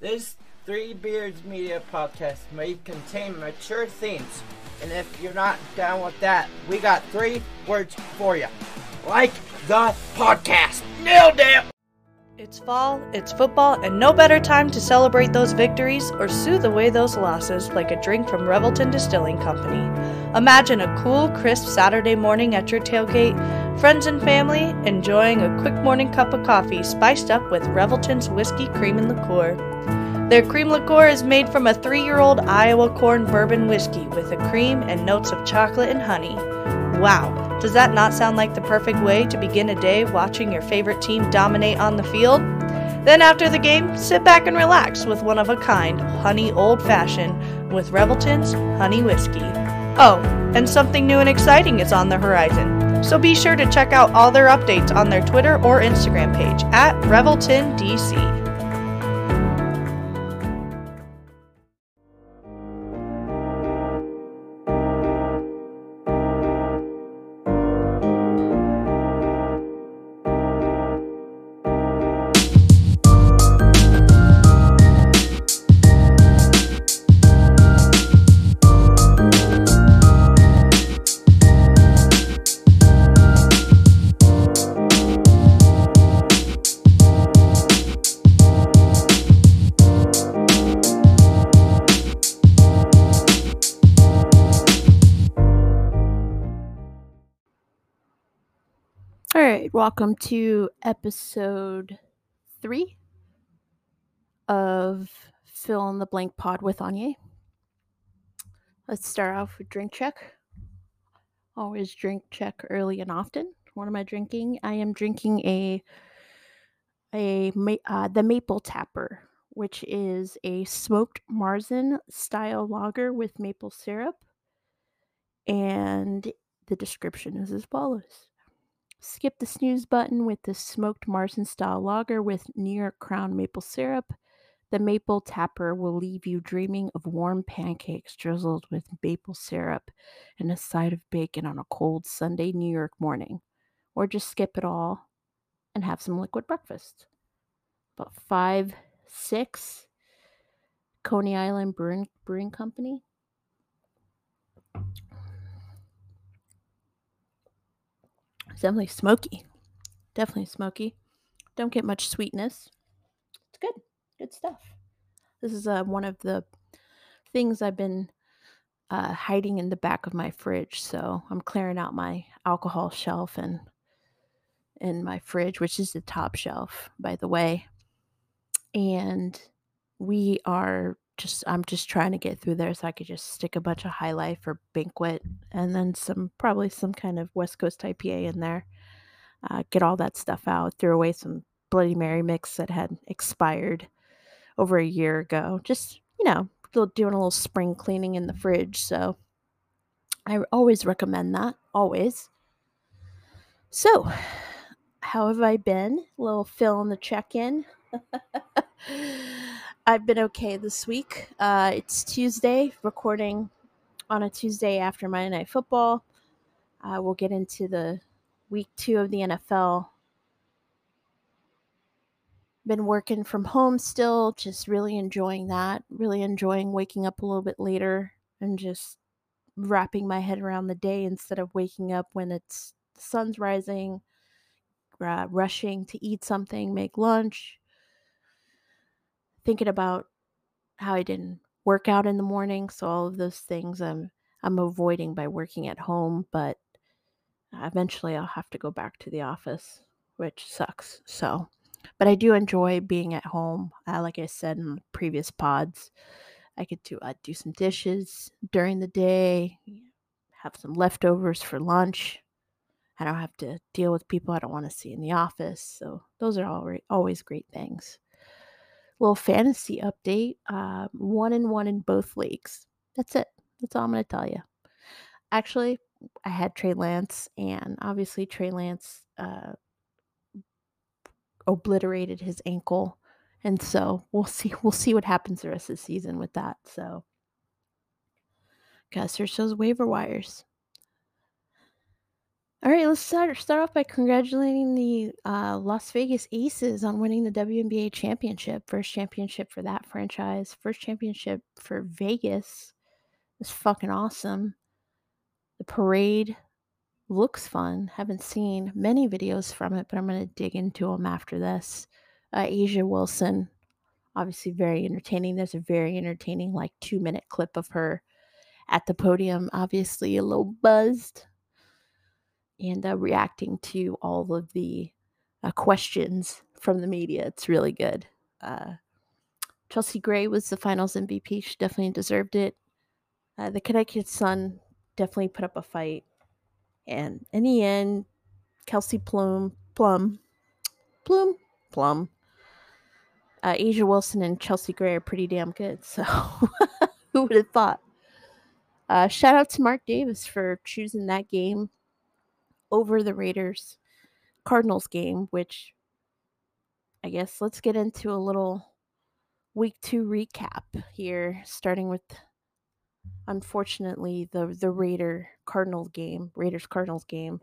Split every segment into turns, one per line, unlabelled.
This Three Beards Media podcast may contain mature themes, and if you're not down with that, we got three words for you. Like the podcast. Nailed it!
It's fall, it's football, and no better time to celebrate those victories or soothe away those losses like a drink from Revelton Distilling Company. Imagine a cool, crisp Saturday morning at your tailgate, friends and family enjoying a quick morning cup of coffee spiced up with Revelton's whiskey cream and liqueur. Their cream liqueur is made from a three year old Iowa corn bourbon whiskey with a cream and notes of chocolate and honey. Wow, does that not sound like the perfect way to begin a day watching your favorite team dominate on the field? Then, after the game, sit back and relax with one of a kind honey old fashioned with Revelton's Honey Whiskey. Oh, and something new and exciting is on the horizon. So be sure to check out all their updates on their Twitter or Instagram page at Revelton
welcome to episode three of Fill in the Blank Pod with Anya. Let's start off with drink check. Always drink check early and often. What am I drinking? I am drinking a a uh, the Maple Tapper, which is a smoked Marzen style lager with maple syrup, and the description is as follows. Skip the snooze button with the smoked Marzen style lager with New York Crown maple syrup. The maple tapper will leave you dreaming of warm pancakes drizzled with maple syrup and a side of bacon on a cold Sunday New York morning. Or just skip it all and have some liquid breakfast. About five, six, Coney Island Brewing, Brewing Company. It's definitely smoky. Definitely smoky. Don't get much sweetness. It's good. Good stuff. This is uh, one of the things I've been uh, hiding in the back of my fridge. So I'm clearing out my alcohol shelf and in my fridge, which is the top shelf, by the way. And we are just I'm just trying to get through there so I could just stick a bunch of High Life or Banquet and then some probably some kind of West Coast IPA in there. Uh, get all that stuff out. Threw away some Bloody Mary mix that had expired over a year ago. Just you know, doing a little spring cleaning in the fridge. So I always recommend that. Always. So, how have I been? A little fill in the check in. I've been okay this week. Uh, it's Tuesday, recording on a Tuesday after Monday Night Football. Uh, we'll get into the week two of the NFL. Been working from home still, just really enjoying that. Really enjoying waking up a little bit later and just wrapping my head around the day instead of waking up when it's the sun's rising, uh, rushing to eat something, make lunch, thinking about how I didn't work out in the morning. So all of those things I'm I'm avoiding by working at home, but eventually I'll have to go back to the office, which sucks. So, but I do enjoy being at home. Uh, like I said in previous pods, I could do uh, do some dishes during the day, have some leftovers for lunch. I don't have to deal with people I don't want to see in the office. So those are all always great things little fantasy update. Uh, one and one in both leagues. That's it. That's all I'm going to tell you. Actually, I had Trey Lance, and obviously Trey Lance uh, obliterated his ankle, and so we'll see. We'll see what happens the rest of the season with that. So, gotta search those waiver wires. All right, let's start start off by congratulating the uh, Las Vegas Aces on winning the WNBA championship. First championship for that franchise. First championship for Vegas. It's fucking awesome. The parade looks fun. Haven't seen many videos from it, but I'm gonna dig into them after this. Uh, A'ja Wilson, obviously very entertaining. There's a very entertaining like two minute clip of her at the podium, obviously a little buzzed and uh, reacting to all of the uh, questions from the media. It's really good. Uh, Chelsea Gray was the finals MVP. She definitely deserved it. Uh, the Connecticut Sun definitely put up a fight. And in the end, Kelsey Plum, Plum, Plum, Plum, uh, A'ja Wilson and Chelsea Gray are pretty damn good. So who would have thought? Uh, shout out to Mark Davis for choosing that game over the Raiders Cardinals game, which I guess let's get into a little week two recap here, starting with unfortunately the the Raider Cardinals game, Raiders Cardinals game,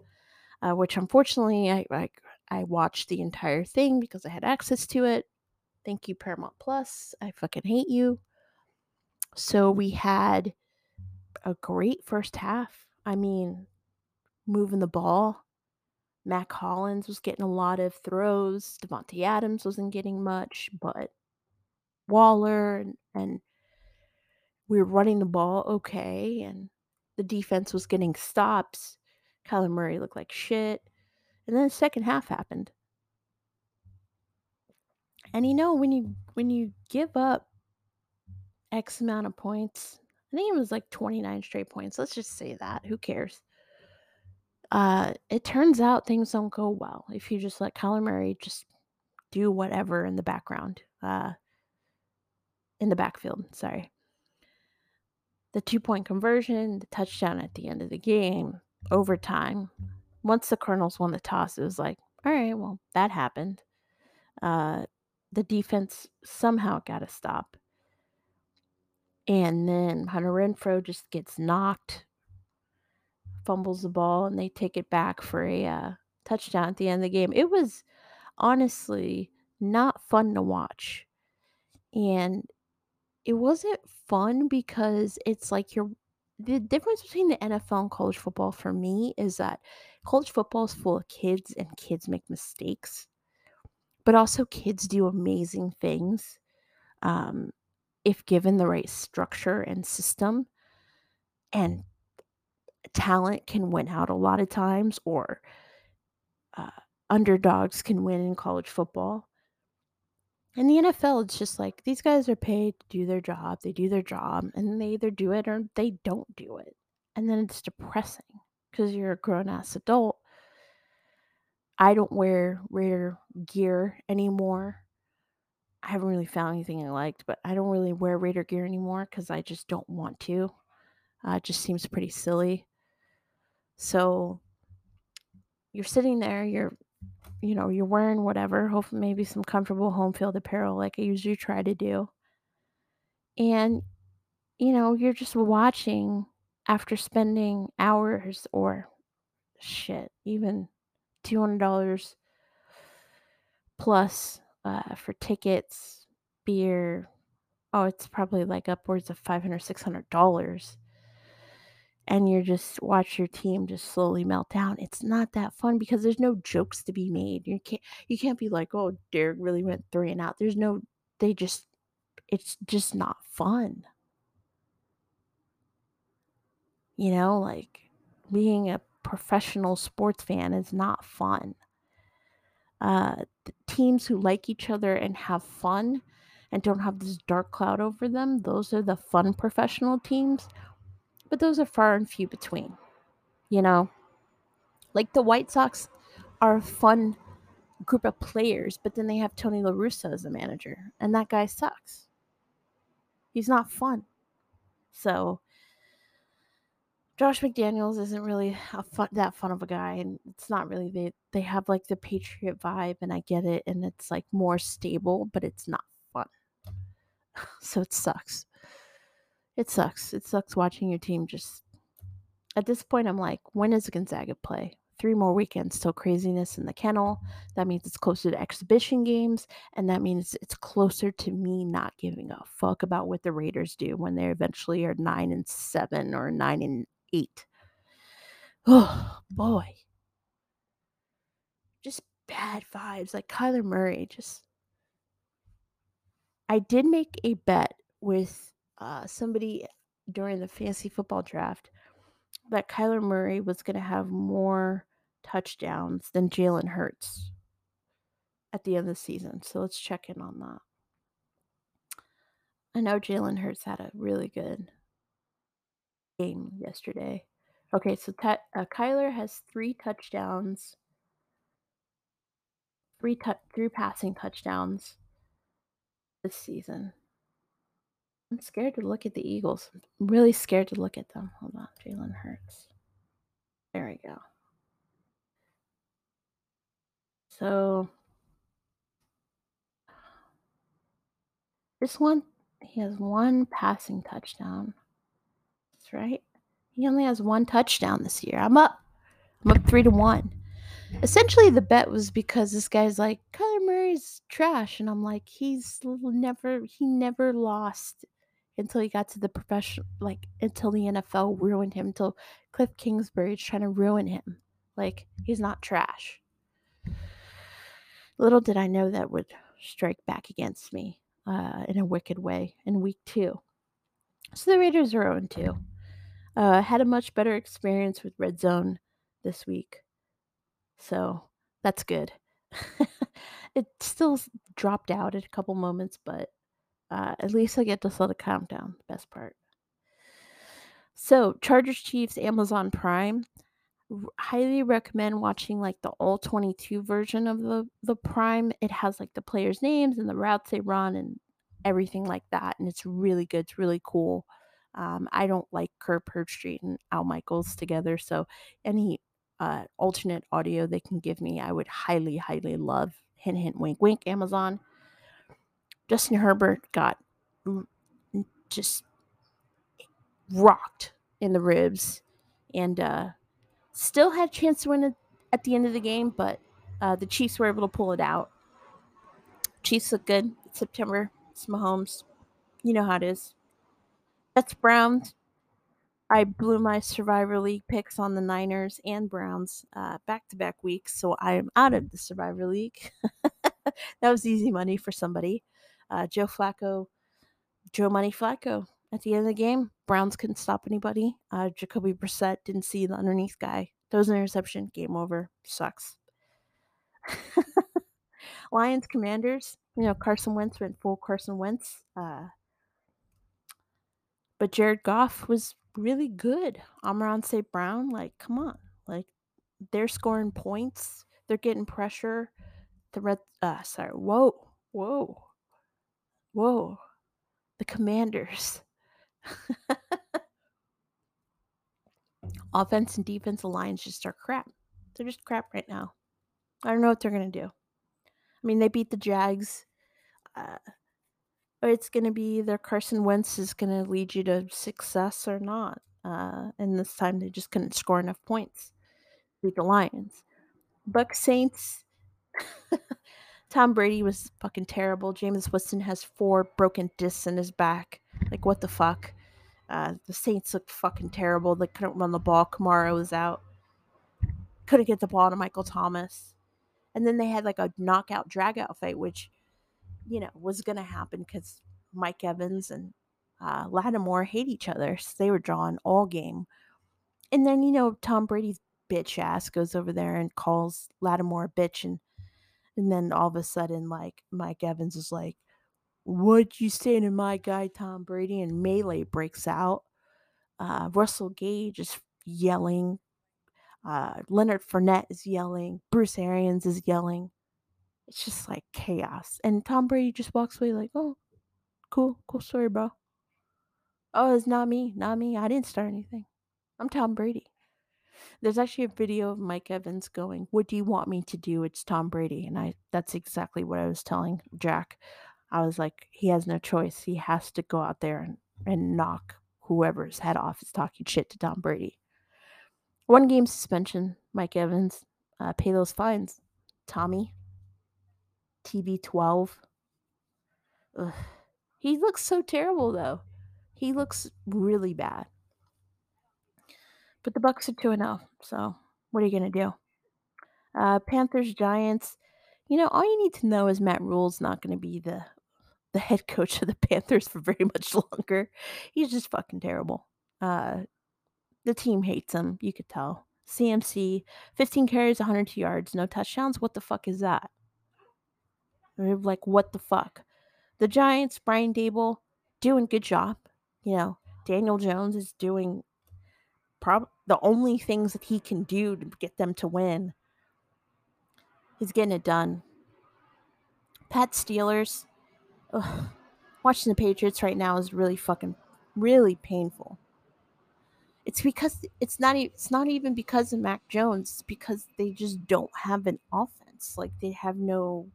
uh, which unfortunately I, I I watched the entire thing because I had access to it. Thank you Paramount Plus. I fucking hate you. So we had a great first half. I mean, moving the ball. Mack Hollins was getting a lot of throws. Davante Adams wasn't getting much, but Waller and, and we were running the ball okay, and the defense was getting stops. Kyler Murray looked like shit. And then the second half happened. And you know, when you when you give up X amount of points, I think it was like 29 straight points. Let's just say that. Who cares? Uh, it turns out things don't go well if you just let Kyler Murray just do whatever in the background. Uh, in the backfield, sorry. The two point conversion, the touchdown at the end of the game, overtime. Once the Cardinals won the toss, it was like, all right, well, that happened. Uh, the defense somehow got to stop. And then Hunter Renfrow just gets knocked, fumbles the ball, and they take it back for a uh, touchdown at the end of the game. It was honestly not fun to watch. And it wasn't fun because it's like you're the difference between the NFL and college football for me is that college football is full of kids and kids make mistakes, but also kids do amazing things um, if given the right structure and system. And talent can win out a lot of times, or uh, underdogs can win in college football. In the NFL, it's just like these guys are paid to do their job. They do their job and they either do it or they don't do it. And then it's depressing because you're a grown ass adult. I don't wear Raider gear anymore. I haven't really found anything I liked, but I don't really wear Raider gear anymore because I just don't want to. Uh, it just seems pretty silly. So you're sitting there, you're you know, you're wearing whatever, hopefully maybe some comfortable home field apparel like I usually try to do. And you know, you're just watching after spending hours or shit, even $200 plus uh, for tickets, beer. Oh, it's probably like upwards of $500, $600 and you're just watch your team just slowly melt down. It's not that fun because there's no jokes to be made. You can't you can't be like, oh, Derek really went three and out. There's no they just it's just not fun. You know, like being a professional sports fan is not fun. Uh, teams who like each other and have fun and don't have this dark cloud over them, those are the fun professional teams but those are far and few between. You know, like the White Sox are a fun group of players, but then they have Tony La Russa as the manager, and that guy sucks. He's not fun. So Josh McDaniels isn't really fun, that fun of a guy, and it's not really they they have like the Patriot vibe, and I get it, and it's like more stable, but it's not fun. so it sucks it sucks. It sucks watching your team just. At this point, I'm like, when is Gonzaga play? three more weekends till craziness in the kennel. That means it's closer to exhibition games, and that means it's closer to me not giving a fuck about what the Raiders do when they eventually are nine and seven or nine and eight. Oh boy. Just bad vibes. Like Kyler Murray, just I did make a bet with uh, somebody during the fantasy football draft that Kyler Murray was going to have more touchdowns than Jalen Hurts at the end of the season. So let's check in on that. I know Jalen Hurts had a really good game yesterday. Okay, so t- uh, Kyler has three touchdowns, three tu- three passing touchdowns this season. I'm scared to look at the Eagles. I'm really scared to look at them. Hold on, Jalen Hurts. There we go. So this one, he has one passing touchdown. That's right. He only has one touchdown this year. I'm up. I'm up three to one. Essentially, the bet was because this guy's like Kyler Murray's trash, and I'm like, he's never he never lost until he got to the professional, like until the NFL ruined him, until Cliff Kingsbury is trying to ruin him. Like he's not trash. Little did I know that would strike back against me uh, in a wicked way in week two. So the Raiders are 0 2. Uh, had a much better experience with Red Zone this week. So that's good. it still dropped out at a couple moments, but uh, at least I get to slow the countdown. The best part. So Chargers Chiefs Amazon Prime. highly recommend watching like the all 22 version of the the Prime. It has like the players' names and the routes they run and everything like that, and it's really good. It's really cool. Um, I don't like Kirk Herbstreit and Al Michaels together, so any uh, alternate audio they can give me, I would highly, highly love. Hint, hint, wink, wink. Amazon. Justin Herbert got just rocked in the ribs and uh, still had a chance to win it at the end of the game, but uh, the Chiefs were able to pull it out. Chiefs look good. It's September. It's Mahomes. You know how it is. That's Browns. I blew my Survivor League picks on the Niners and Browns back to back weeks, so I am out of the Survivor League. that was easy money for somebody. Uh, Joe Flacco, Joe Money Flacco. At the end of the game, Browns couldn't stop anybody. Uh, Jacoby Brissett didn't see the underneath guy. Throws an interception. Game over. Sucks. Lions Commanders. You know, Carson Wentz went full Carson Wentz. Uh, but Jared Goff was really good. Amon-Ra St. Brown, like, come on. Like, they're scoring points. They're getting pressure. The red, uh, sorry, whoa, whoa, whoa. The commanders. Offense and defensive lines just are crap. They're just crap right now. I don't know what they're going to do. I mean, they beat the Jags. Uh, it's going to be either Carson Wentz is going to lead you to success or not. Uh, and this time they just couldn't score enough points. Beat the Lions. Buck Saints. Tom Brady was fucking terrible. Jameis Winston has four broken discs in his back. Like, what the fuck? Uh, the Saints looked fucking terrible. They couldn't run the ball. Kamara was out. Couldn't get the ball to Michael Thomas. And then they had like a knockout dragout fight, which, you know, was going to happen because Mike Evans and uh, Lattimore hate each other. So they were drawing all game. And then, you know, Tom Brady's bitch ass goes over there and calls Lattimore a bitch. And, and then all of a sudden, like, Mike Evans is like, what you saying to my guy Tom Brady? And melee breaks out. Uh, Russell Gage is yelling. Uh, Leonard Fournette is yelling. Bruce Arians is yelling. It's just like chaos. And Tom Brady just walks away like, oh, cool, cool story, bro. Oh, it's not me, not me. I didn't start anything. I'm Tom Brady. There's actually a video of Mike Evans going, "What do you want me to do?" It's Tom Brady, and I that's exactly what I was telling Jack. I was like, he has no choice. He has to go out there and, and knock whoever's head off is talking shit to Tom Brady. One game suspension, Mike Evans. Uh, pay those fines. Tommy. TB12. Ugh. He looks so terrible, though. He looks really bad. But the Bucs are 2 0. So what are you going to do? Uh, Panthers, Giants. You know, all you need to know is Matt Rhule's not going to be the the head coach of the Panthers for very much longer. He's just fucking terrible. Uh, the team hates him. You could tell. CMC, 15 carries, 102 yards, no touchdowns. What the fuck is that? They're like, what the fuck? The Giants, Brian Daboll, doing good job. You know, Daniel Jones is doing prob the only things that he can do to get them to win. He's getting it done. Pat Steelers. Ugh, watching the Patriots right now is really fucking really painful. It's because it's not it's not even because of Mac Jones. It's because they just don't have an offense. Like they have no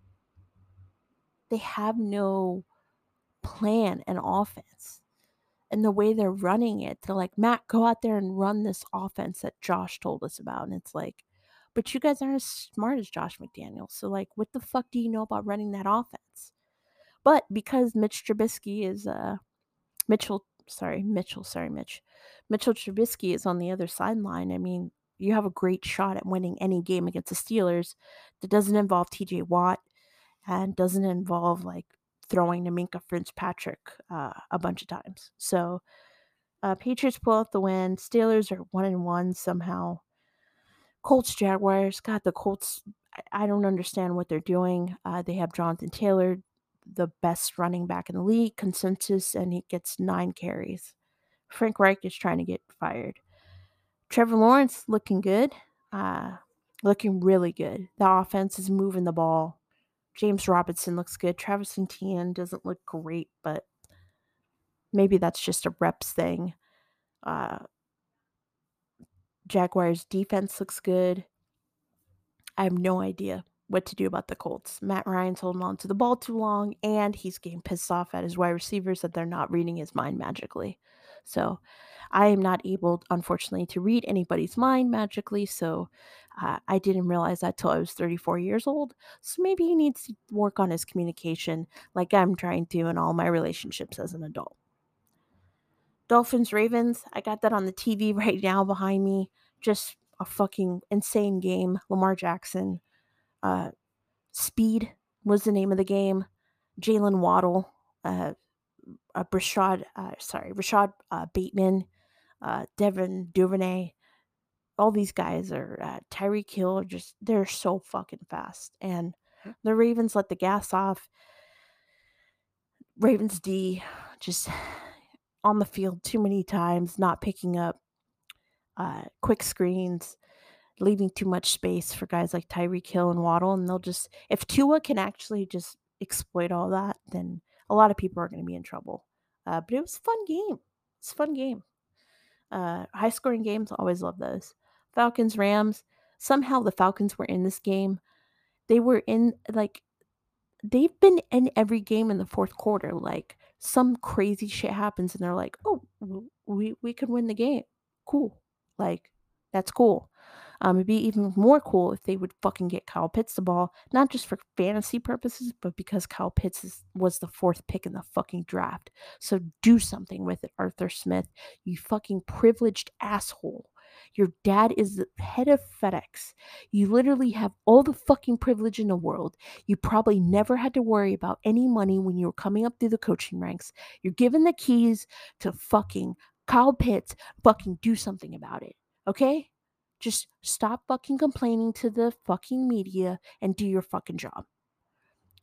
they have no plan and offense. And the way they're running it, they're like, Matt, go out there and run this offense that Josh told us about. And it's like, but you guys aren't as smart as Josh McDaniels. So, like, what the fuck do you know about running that offense? But because Mitch Trubisky is uh Mitchell, sorry, Mitchell, sorry, Mitch. Mitchell Trubisky is on the other sideline. I mean, you have a great shot at winning any game against the Steelers that doesn't involve TJ Watt and doesn't involve like throwing to Minkah Fitzpatrick uh, a bunch of times. So uh, Patriots pull out the win. Steelers are one and one somehow. Colts Jaguars. God, the Colts. I, I don't understand what they're doing. Uh, they have Jonathan Taylor, the best running back in the league, consensus, and he gets nine carries. Frank Reich is trying to get fired. Trevor Lawrence looking good. Uh, looking really good. The offense is moving the ball. James Robinson looks good. Travis Etienne doesn't look great, but maybe that's just a reps thing. Uh, Jaguars defense looks good. I have no idea what to do about the Colts. Matt Ryan's holding on to the ball too long, and he's getting pissed off at his wide receivers that they're not reading his mind magically. So I am not able, unfortunately, to read anybody's mind magically. So uh, I didn't realize that till I was 34 years old. So maybe he needs to work on his communication like I'm trying to in all my relationships as an adult. Dolphins, Ravens, I got that on the TV right now behind me. Just a fucking insane game. Lamar Jackson. Uh, Speed was the name of the game. Jaylen Waddle. Uh, uh, Rashod, uh, sorry, Rashod uh, Bateman, uh, Devin Duvernay, all these guys are uh, Tyreek Hill. Are just they're so fucking fast, and the Ravens let the gas off. Ravens D just on the field too many times, not picking up uh, quick screens, leaving too much space for guys like Tyreek Hill and Waddle, and they'll just if Tua can actually just exploit all that, then a lot of people are going to be in trouble. Uh, but it was a fun game. It's a fun game. Uh, high scoring games, always love those. Falcons, Rams. Somehow the Falcons were in this game. They were in, like, they've been in every game in the fourth quarter. Like, some crazy shit happens and they're like, oh, we, we could win the game. Cool. Like, that's cool. Um, it'd be even more cool if they would fucking get Kyle Pitts the ball, not just for fantasy purposes, but because Kyle Pitts is, was the fourth pick in the fucking draft. So do something with it, Arthur Smith. You fucking privileged asshole. Your dad is the head of FedEx. You literally have all the fucking privilege in the world. You probably never had to worry about any money when you were coming up through the coaching ranks. You're given the keys to fucking Kyle Pitts. Fucking do something about it. Okay? Just stop fucking complaining to the fucking media and do your fucking job.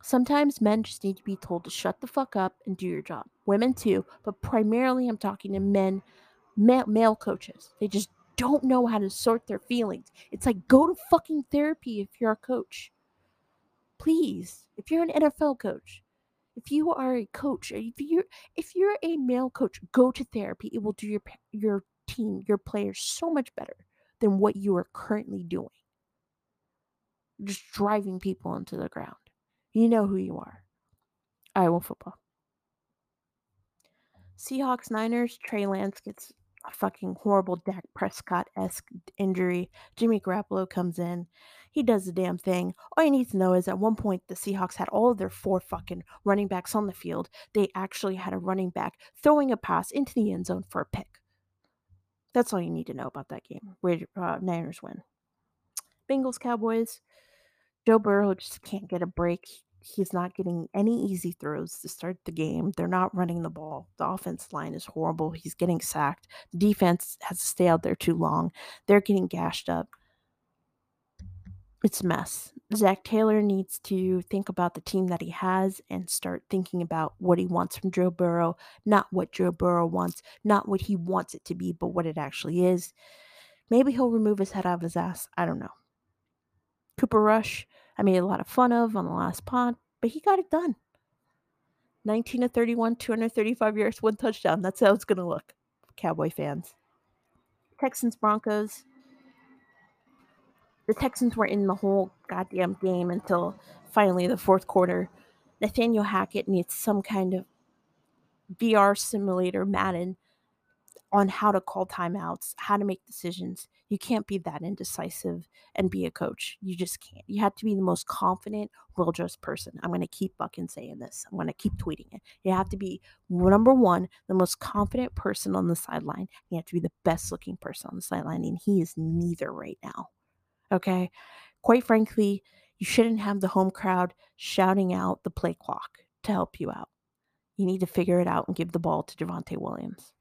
Sometimes men just need to be told to shut the fuck up and do your job. Women too, but primarily I'm talking to men, male, male coaches. They just don't know how to sort their feelings. It's like go to fucking therapy if you're a coach. Please, if you're an NFL coach, if you are a coach, if you're if you're a male coach, go to therapy. It will do your your team, your players so much better than what you are currently doing. Just driving people into the ground. You know who you are. Iowa football. Seahawks Niners, Trey Lance gets a fucking horrible Dak Prescott esque injury. Jimmy Garoppolo comes in. He does the damn thing. All you need to know is at one point the Seahawks had all of their four fucking running backs on the field. They actually had a running back throwing a pass into the end zone for a pick. That's all you need to know about that game. Raider, uh, Niners win. Bengals Cowboys. Joe Burrow just can't get a break. He's not getting any easy throws to start the game. They're not running the ball. The offense line is horrible. He's getting sacked. The defense has to stay out there too long. They're getting gashed up. It's a mess. Zac Taylor needs to think about the team that he has and start thinking about what he wants from Joe Burrow, not what Joe Burrow wants, not what he wants it to be, but what it actually is. Maybe he'll remove his head out of his ass. I don't know. Cooper Rush, I made a lot of fun of on the last pod, but he got it done. 19 to 31, 235 yards, one touchdown. That's how it's going to look, Cowboy fans. Texans Broncos. The Texans were in the whole goddamn game until finally the fourth quarter. Nathaniel Hackett needs some kind of VR simulator, Madden, on how to call timeouts, how to make decisions. You can't be that indecisive and be a coach. You just can't. You have to be the most confident, well dressed person. I'm going to keep fucking saying this. I'm going to keep tweeting it. You have to be, number one, the most confident person on the sideline. You have to be the best looking person on the sideline. And he is neither right now. Okay. Quite frankly, you shouldn't have the home crowd shouting out the play clock to help you out. You need to figure it out and give the ball to Javonte Williams.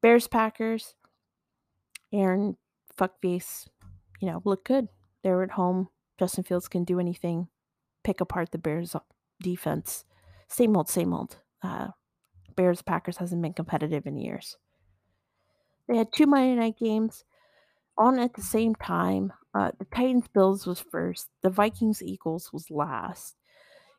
Bears Packers. Aaron fuckface, you know, look good. They're at home. Justin Fields can do anything. Pick apart the Bears defense. Same old, same old. Uh, Bears Packers hasn't been competitive in years. They had two Monday night games on at the same time. Uh, the Titans Bills was first. The Vikings Eagles was last.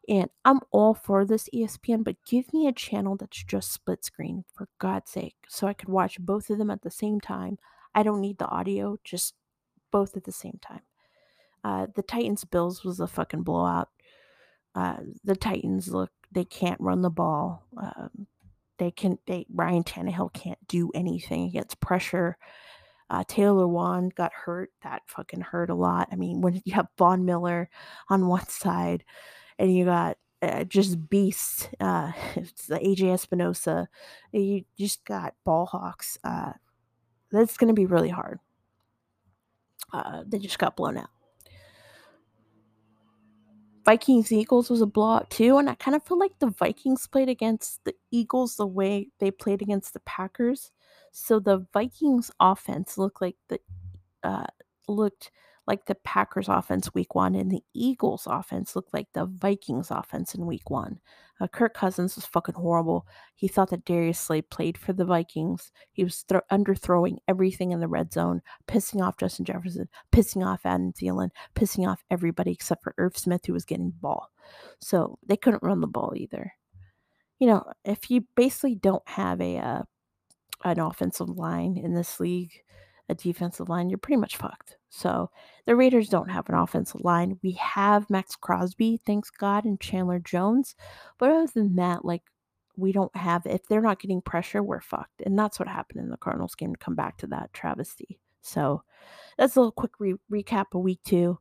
And I'm all for this ESPN, but give me a channel that's just split screen for God's sake, so I could watch both of them at the same time. I don't need the audio, just both at the same time. Uh, the Titans Bills was a fucking blowout. Uh, the Titans look they can't run the ball. Um, they can they Ryan Tannehill can't do anything against pressure. Uh, Taylor Lewan got hurt. That fucking hurt a lot. I mean, when you have Von Miller on one side, and you got uh, just beasts. Uh, it's AJ Epenesa. You just got ball hawks. Uh, that's going to be really hard. Uh, they just got blown out. Vikings Eagles was a blowout too, and I kind of feel like the Vikings played against the Eagles the way they played against the Packers. So the Vikings offense looked like the uh, looked like the Packers offense week one, and the Eagles offense looked like the Vikings offense in week one. Uh, Kirk Cousins was fucking horrible. He thought that Darius Slay played for the Vikings. He was th- underthrowing everything in the red zone, pissing off Justin Jefferson, pissing off Adam Thielen, pissing off everybody except for Irv Smith, who was getting the ball. So they couldn't run the ball either. You know, if you basically don't have a uh, an offensive line in this league, a defensive line, you're pretty much fucked. So the Raiders don't have an offensive line. We have Maxx Crosby, thanks God, and Chandler Jones. But other than that, like we don't have if they're not getting pressure, we're fucked. And that's what happened in the Cardinals game to come back to that travesty. So that's a little quick re- recap of week two.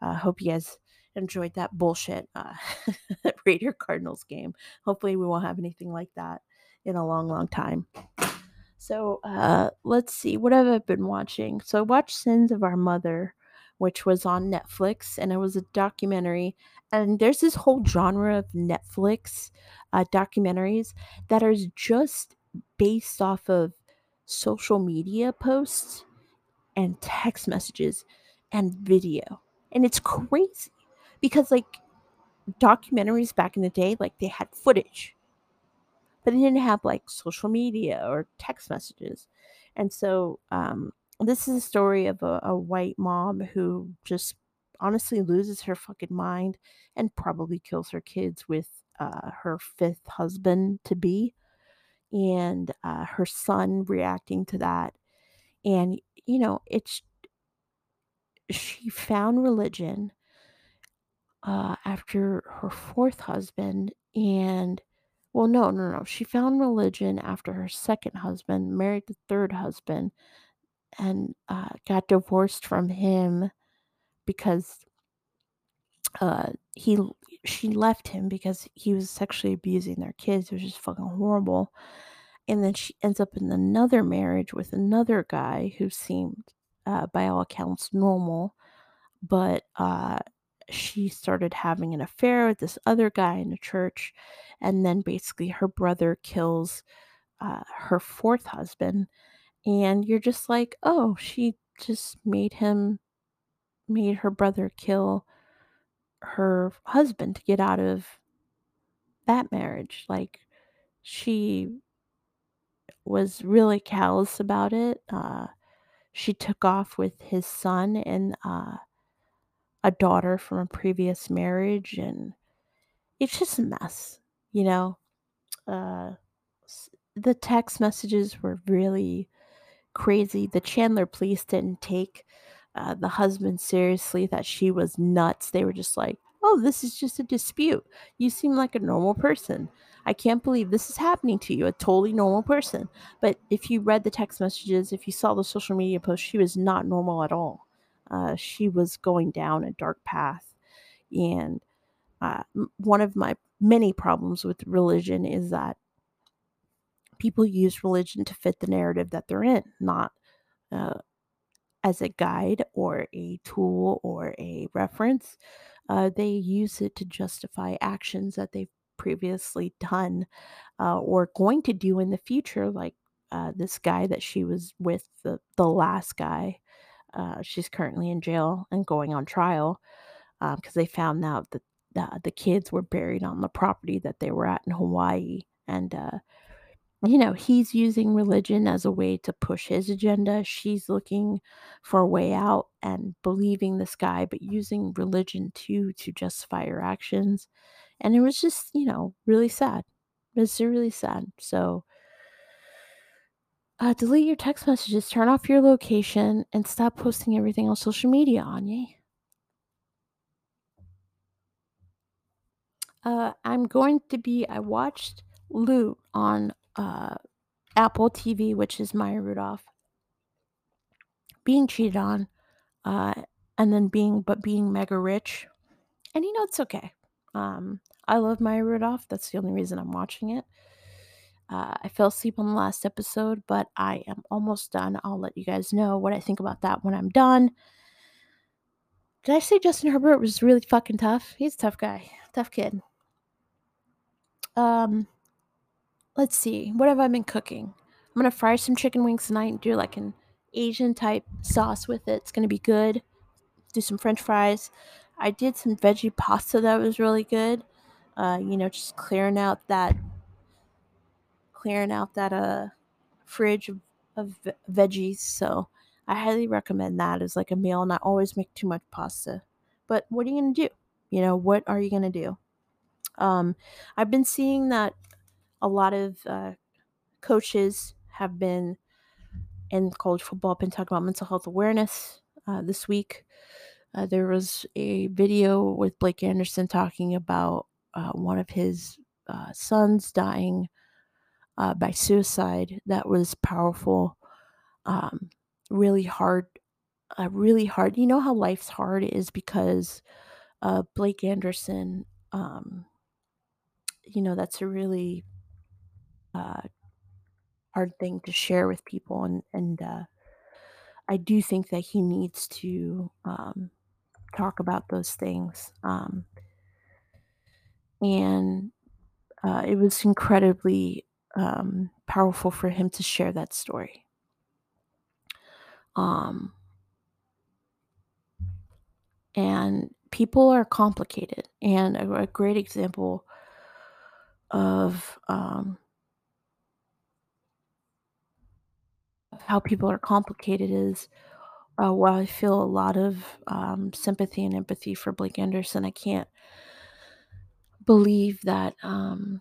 I uh, hope you guys enjoyed that bullshit uh, Raider Cardinals game. Hopefully, we won't have anything like that in a long, long time. So uh, let's see, what have I been watching? So I watched Sins of Our Mother, which was on Netflix, and it was a documentary. And there's this whole genre of Netflix uh, documentaries that are just based off of social media posts and text messages and video. And it's crazy because, like, documentaries back in the day, like, they had footage but they didn't have like social media or text messages. And so um, this is a story of a, a white mom who just honestly loses her fucking mind and probably kills her kids with uh, her fifth husband to be and uh, her son reacting to that. And, you know, it's, she found religion uh, after her fourth husband and Well, no, no, no. She found religion after her second husband married the third husband and uh, got divorced from him because uh, he she left him because he was sexually abusing their kids. It was just fucking horrible. And then she ends up in another marriage with another guy who seemed, uh, by all accounts, normal, but uh, she started having an affair with this other guy in the church, and then basically her brother kills uh, her fourth husband, and you're just like, oh, she just made him, made her brother kill her husband to get out of that marriage. Like, she was really callous about it. Uh, she took off with his son and uh, a daughter from a previous marriage, and it's just a mess, you know. Uh, the text messages were really crazy. The Chandler police didn't take uh, the husband seriously, that she was nuts. They were just like, oh, this is just a dispute. You seem like a normal person. I can't believe this is happening to you, a totally normal person. But if you read the text messages, if you saw the social media posts, she was not normal at all. Uh, she was going down a dark path. And uh, one of my many problems with religion is that people use religion to fit the narrative that they're in, not uh, as a guide or a tool or a reference. Uh, they use it to justify actions that they've previously done uh, or going to do in the future, like uh, this guy that she was with, the, the last guy. Uh, she's currently in jail and going on trial because they found out that uh, the kids were buried on the property that they were at in Hawaii. And uh, you know, he's using religion as a way to push his agenda. She's looking for a way out and believing this guy, but using religion too to justify her actions. And it was just, you know, really sad. It's really sad. So, uh, delete your text messages, turn off your location, and stop posting everything on social media, Anya. Uh, I'm going to be, I watched Loot on uh, Apple TV, which is Maya Rudolph, being cheated on, uh, and then being but being mega rich, and you know it's okay. Um, I love Maya Rudolph. That's the only reason I'm watching it. Uh, I fell asleep on the last episode, but I am almost done. I'll let you guys know what I think about that when I'm done. Did I say Justin Herbert was really fucking tough? He's a tough guy, tough kid. Um, let's see. What have I been cooking? I'm gonna fry some chicken wings tonight and do like an Asian type sauce with it. It's gonna be good. Do some French fries. I did some veggie pasta that was really good. Uh, you know, just clearing out that clearing out that uh fridge of, of veggies. So I highly recommend that as like a meal. Not always make too much pasta. But what are you gonna do? You know, what are you gonna do? Um, I've been seeing that a lot of uh, coaches have been in college football been talking about mental health awareness uh, this week. Uh, there was a video with Blake Anderson talking about uh, one of his uh, sons dying uh, by suicide. That was powerful, um, really hard, uh, really hard. You know how life's hard is because uh, Blake Anderson. Um, you know that's a really uh, hard thing to share with people, and and uh, I do think that he needs to um, talk about those things. Um, and uh, it was incredibly um, powerful for him to share that story. Um, and people are complicated, and a, a great example of um, how people are complicated is uh, while I feel a lot of um, sympathy and empathy for Blake Anderson, I can't believe that um,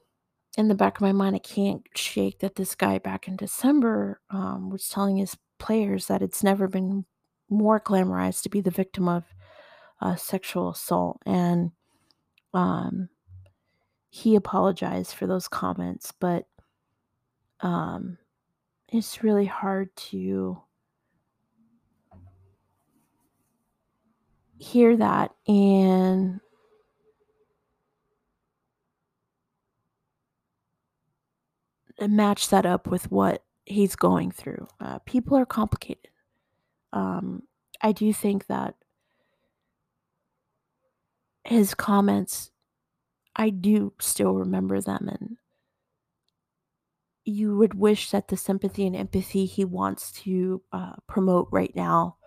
in the back of my mind, I can't shake that this guy back in December um, was telling his players that it's never been more glamorized to be the victim of uh, sexual assault. And um, he apologized for those comments, but um, it's really hard to hear that and match that up with what he's going through. Uh, people are complicated. Um, I do think that his comments, I do still remember them, and you would wish that the sympathy and empathy he wants to uh, promote right now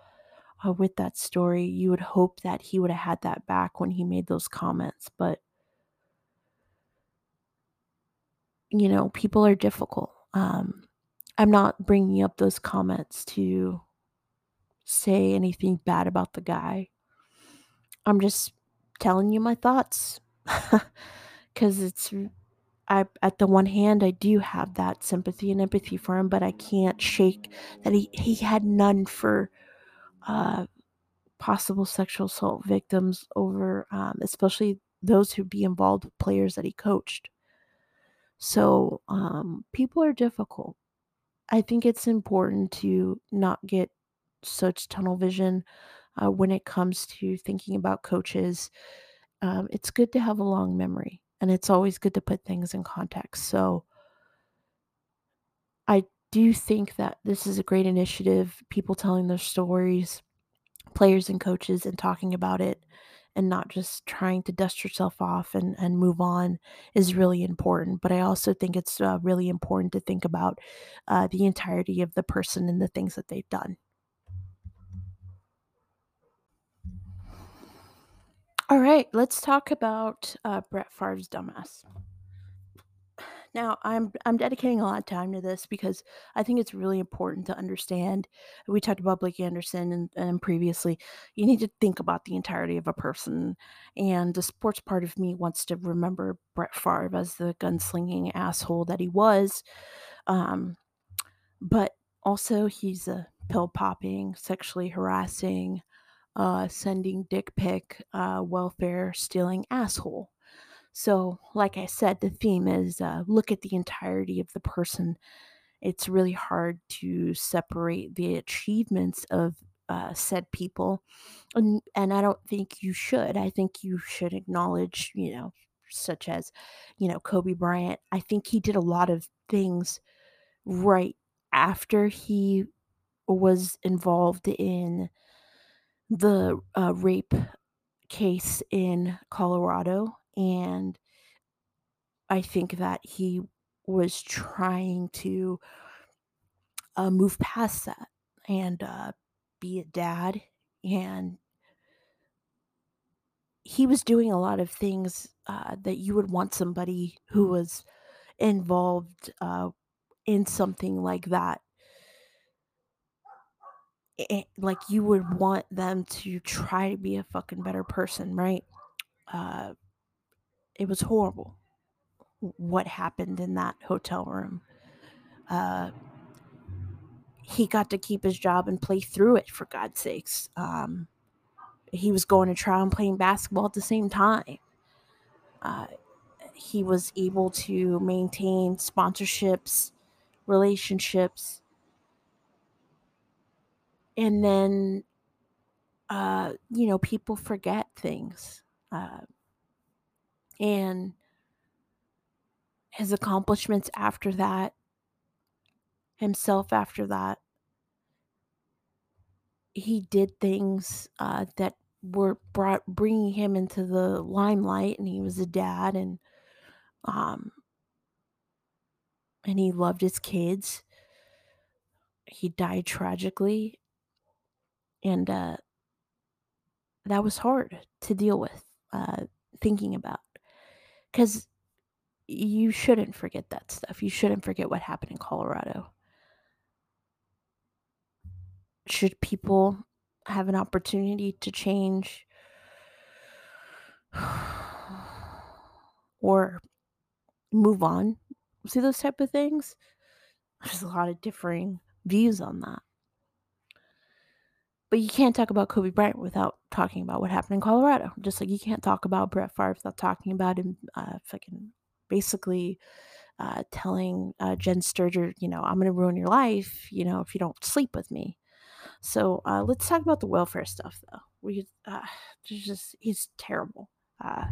uh, with that story, you would hope that he would have had that back when he made those comments. But, you know, people are difficult. Um, I'm not bringing up those comments to say anything bad about the guy. I'm just telling you my thoughts because it's I at the one hand I do have that sympathy and empathy for him, but I can't shake that he he had none for uh, possible sexual assault victims over, um, especially those who be involved with players that he coached. So um, people are difficult. I think it's important to not get such tunnel vision uh, when it comes to thinking about coaches. Um, it's good to have a long memory, and it's always good to put things in context. So I do think that this is a great initiative. People telling their stories, players and coaches, and talking about it and not just trying to dust yourself off and, and move on is really important. But I also think it's uh, really important to think about uh, the entirety of the person and the things that they've done. All right, let's talk about uh, Brett Favre's dumbass. Now, I'm I'm dedicating a lot of time to this because I think it's really important to understand. We talked about Blake Anderson and, and previously. You need to think about the entirety of a person, and the sports part of me wants to remember Brett Favre as the gunslinging asshole that he was, um, but also he's a pill popping, sexually harassing, uh, sending dick pic, uh, welfare stealing asshole. So, like I said, the theme is uh, look at the entirety of the person. It's really hard to separate the achievements of uh, said people, and and I don't think you should. I think you should acknowledge, you know, such as, you know, Kobe Bryant. I think he did a lot of things right after he was involved in the uh, rape case in Colorado and I think that he was trying to uh, move past that and uh, be a dad. And he was doing a lot of things uh, that you would want somebody who was involved uh, in something like that. It, like you would want them to try to be a fucking better person, right? It was horrible what happened in that hotel room. Uh, he got to keep his job and play through it, for God's sakes. Um, he was going to trial and playing basketball at the same time. Uh, he was able to maintain sponsorships, relationships, and then, uh, you know, people forget things. Uh, and his accomplishments after that, himself after that. He did things uh, that were brought bringing him into the limelight, and he was a dad, and um, and he loved his kids. He died tragically, and uh, that was hard to deal with, uh, thinking about because you shouldn't forget that stuff. You shouldn't forget what happened in Colorado. Should people have an opportunity to change or move on? See those type of things? There's a lot of differing views on that. But you can't talk about Kobe Bryant without talking about what happened in Colorado. Just like you can't talk about Brett Favre without talking about him uh, fucking basically uh, telling uh, Jenn Sterger, you know, I'm going to ruin your life, you know, if you don't sleep with me. So uh, let's talk about the welfare stuff, though. We uh, just he's terrible. Uh,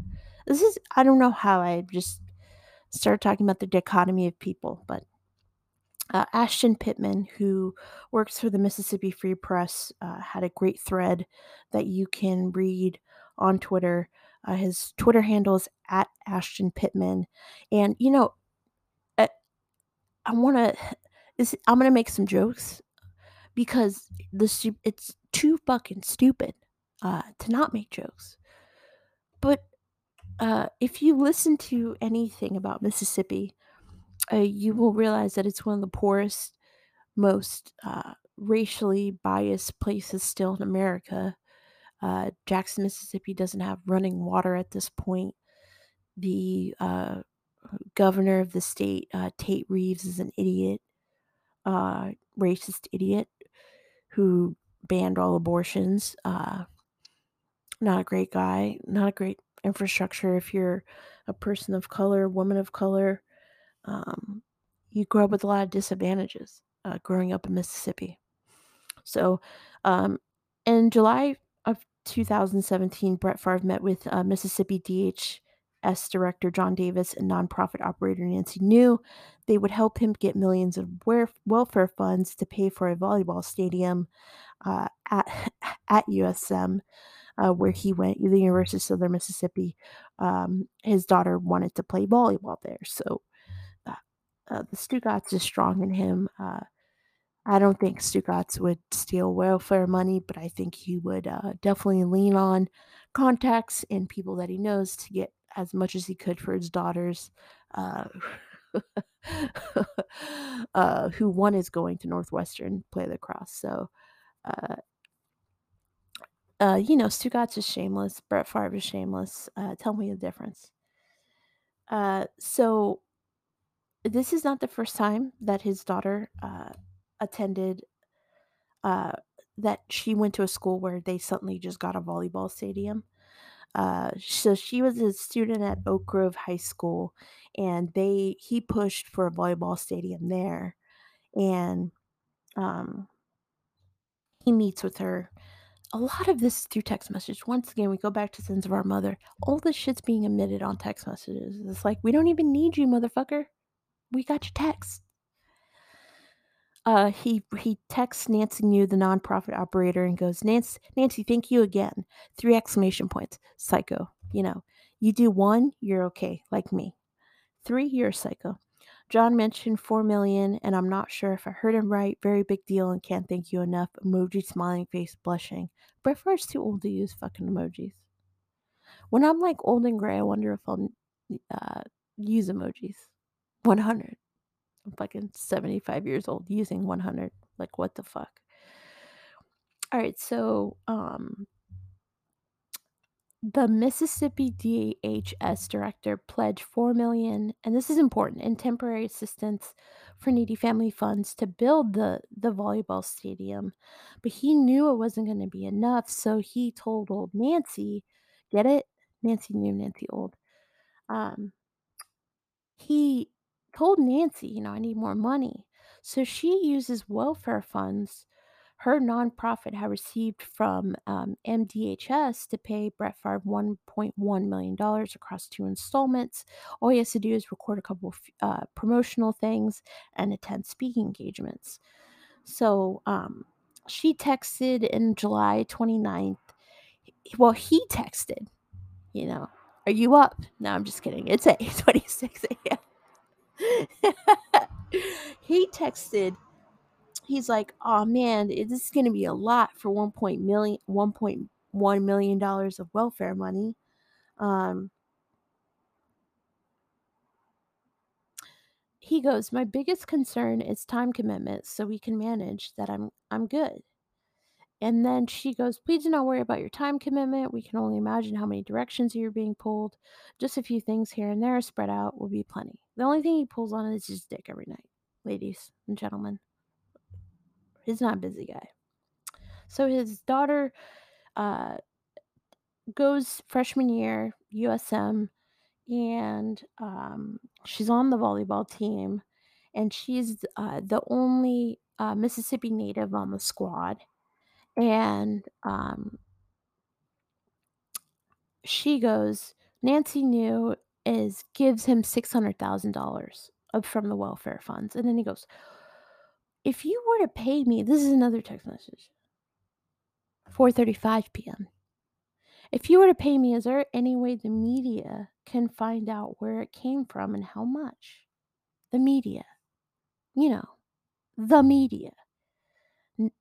this is I don't know how I just started talking about the dichotomy of people, but uh, Ashton Pittman, who works for the Mississippi Free Press, uh, had a great thread that you can read on Twitter. Uh, his Twitter handle is at Ashton Pittman, and you know, I, I want to. I'm gonna make some jokes because the it's too fucking stupid uh, to not make jokes. But uh, if you listen to anything about Mississippi, uh, you will realize that it's one of the poorest, most uh, racially biased places still in America. Uh, Jackson, Mississippi doesn't have running water at this point. The uh, governor of the state, uh, Tate Reeves, is an idiot, uh, racist idiot who banned all abortions. Not a great guy, not a great infrastructure if you're a person of color, woman of color. Um, you grow up with a lot of disadvantages uh, growing up in Mississippi. So, um, in July of 2017, Brett Favre met with uh, Mississippi DHS Director John Davis and nonprofit operator Nancy New. They would help him get millions of welfare funds to pay for a volleyball stadium uh, at at USM uh, where he went, the University of Southern Mississippi. Um, his daughter wanted to play volleyball there, so uh, the Stugotz is strong in him. Uh, I don't think Stugotz would steal welfare money, but I think he would uh, definitely lean on contacts and people that he knows to get as much as he could for his daughters. Uh, uh, who one is going to Northwestern play lacrosse. So uh, you know, Stugotz is shameless. Brett Favre is shameless. Tell me the difference. So this is not the first time that his daughter uh, attended. Uh, that she went to a school where they suddenly just got a volleyball stadium. Uh, so she was a student at Oak Grove High School, and they he pushed for a volleyball stadium there, and um, he meets with her a lot of this through text message. Once again, we go back to sins of our mother. All this shit's being emitted on text messages. It's like we don't even need you, motherfucker. We got your text. Uh, he he texts Nancy New, the nonprofit operator, and goes, Nancy, Nancy, thank you again. Three exclamation points. Psycho. You know, you do one, you're okay, like me. Three, you're psycho. John mentioned 4 million, and I'm not sure if I heard him right. Very big deal and can't thank you enough. Emoji smiling face blushing. Brett too old to use fucking emojis. When I'm like old and gray, I wonder if I'll uh, use emojis. 100. I'm fucking 75 years old using 100. Like, what the fuck? All right, so um, the Mississippi DHS director pledged 4 million and this is important in temporary assistance for needy family funds to build the the volleyball stadium but he knew it wasn't going to be enough so he told old Nancy get it Nancy knew Nancy old um he told Nancy you know I need more money so she uses welfare funds her nonprofit had received from um, MDHS to pay Brett Favre $1.1 million across two installments. All he has to do is record a couple of uh, promotional things and attend speaking engagements. So um, she texted in July 29th. Well, he texted, you know, are you up? No, I'm just kidding. It's 8:26 a.m. he texted he's like, oh man, this is going to be a lot for 1. million, 1.1 million dollars of welfare money. Um, he goes, my biggest concern is time commitment, so we can manage that. I'm I'm good. And then she goes, Please do not worry about your time commitment. We can only imagine how many directions you're being pulled. Just a few things here and there spread out will be plenty. The only thing he pulls on is his dick every night, ladies and gentlemen. He's not a busy guy. So his daughter uh, goes freshman year USM, and um, she's on the volleyball team, and she's uh, the only uh, Mississippi native on the squad, and um, she goes. Nancy New is gives him six hundred thousand dollars from the welfare funds, and then he goes, "If you were to pay me, this is another text message." 4:35 p.m. If you were to pay me, is there any way the media can find out where it came from and how much? The media. You know, the media.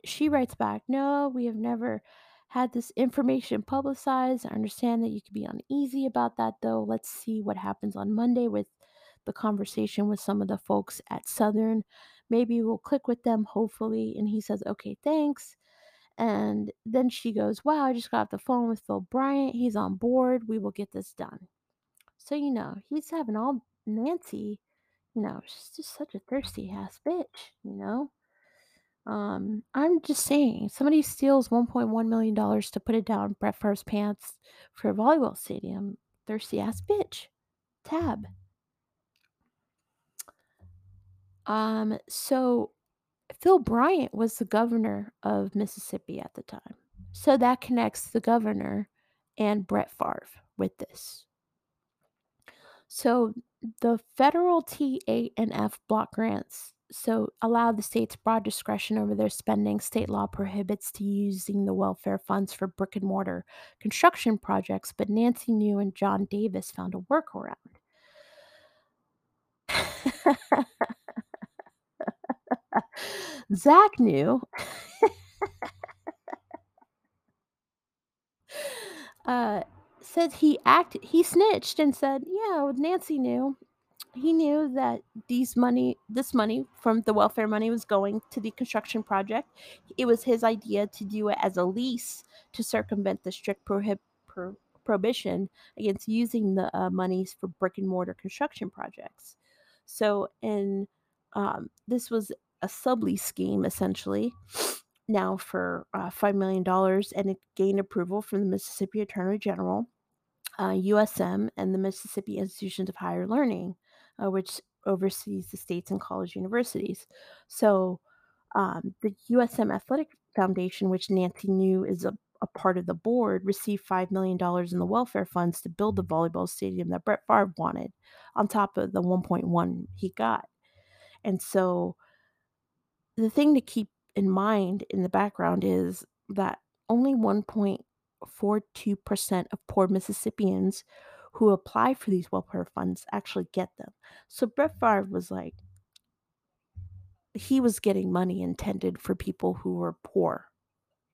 She writes back, No, we have never had this information publicized. I understand that you could be uneasy about that, though. Let's see what happens on Monday with the conversation with some of the folks at Southern. Maybe we'll click with them, hopefully. And he says, Okay, thanks. And then she goes, Wow, I just got off the phone with Phil Bryant. He's on board. We will get this done. So, you know, he's having all Nancy, you know, she's just such a thirsty ass bitch, you know? Um, I'm just saying, somebody steals $1.1 million to put it down Brett Favre's pants for a volleyball stadium. Thirsty ass bitch. Tab. Um, so Phil Bryant was the governor of Mississippi at the time. So that connects the governor and Brett Favre with this. So the federal TANF block grants so allow the states broad discretion over their spending. State law prohibits to using the welfare funds for brick and mortar construction projects, but Nancy New and John Davis found a workaround. Zach New. uh, said he acted. He snitched and said, "Yeah, Nancy knew. He knew that these money, this money from the welfare money, was going to the construction project. It was his idea to do it as a lease to circumvent the strict prohib- pro- prohibition against using the uh, monies for brick and mortar construction projects. So, and um, this was a sublease scheme essentially now for uh, $5 million and it gained approval from the Mississippi Attorney General, uh, USM, and the Mississippi Institutions of Higher Learning, uh, which oversees the states and college universities. So um, the USM Athletic Foundation, which Nancy New is a, a part of the board, received $5 million in the welfare funds to build the volleyball stadium that Brett Favre wanted, on top of the 1.1 he got. And so the thing to keep in mind in the background is that only 1.42% of poor Mississippians who apply for these welfare funds actually get them. So Brett Favre was like, he was getting money intended for people who were poor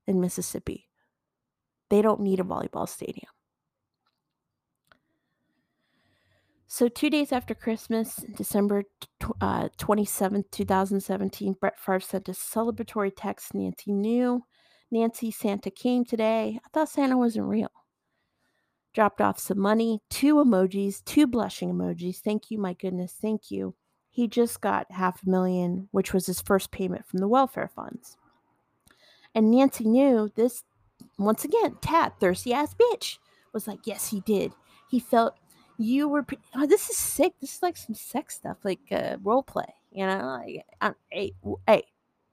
in Mississippi. They don't need a volleyball stadium. So, two days after Christmas, December uh, 27th, 2017, Brett Favre sent a celebratory text Nancy New. Nancy, Santa came today. I thought Santa wasn't real. Dropped off some money, two emojis, two blushing emojis. Thank you, my goodness, thank you. He just got half a million, which was his first payment from the welfare funds. And Nancy New this, once again, Tab, thirsty ass bitch, was like, yes, he did. He felt you were oh, this is sick this is like some sex stuff like uh, role play you know like, uh, hey, hey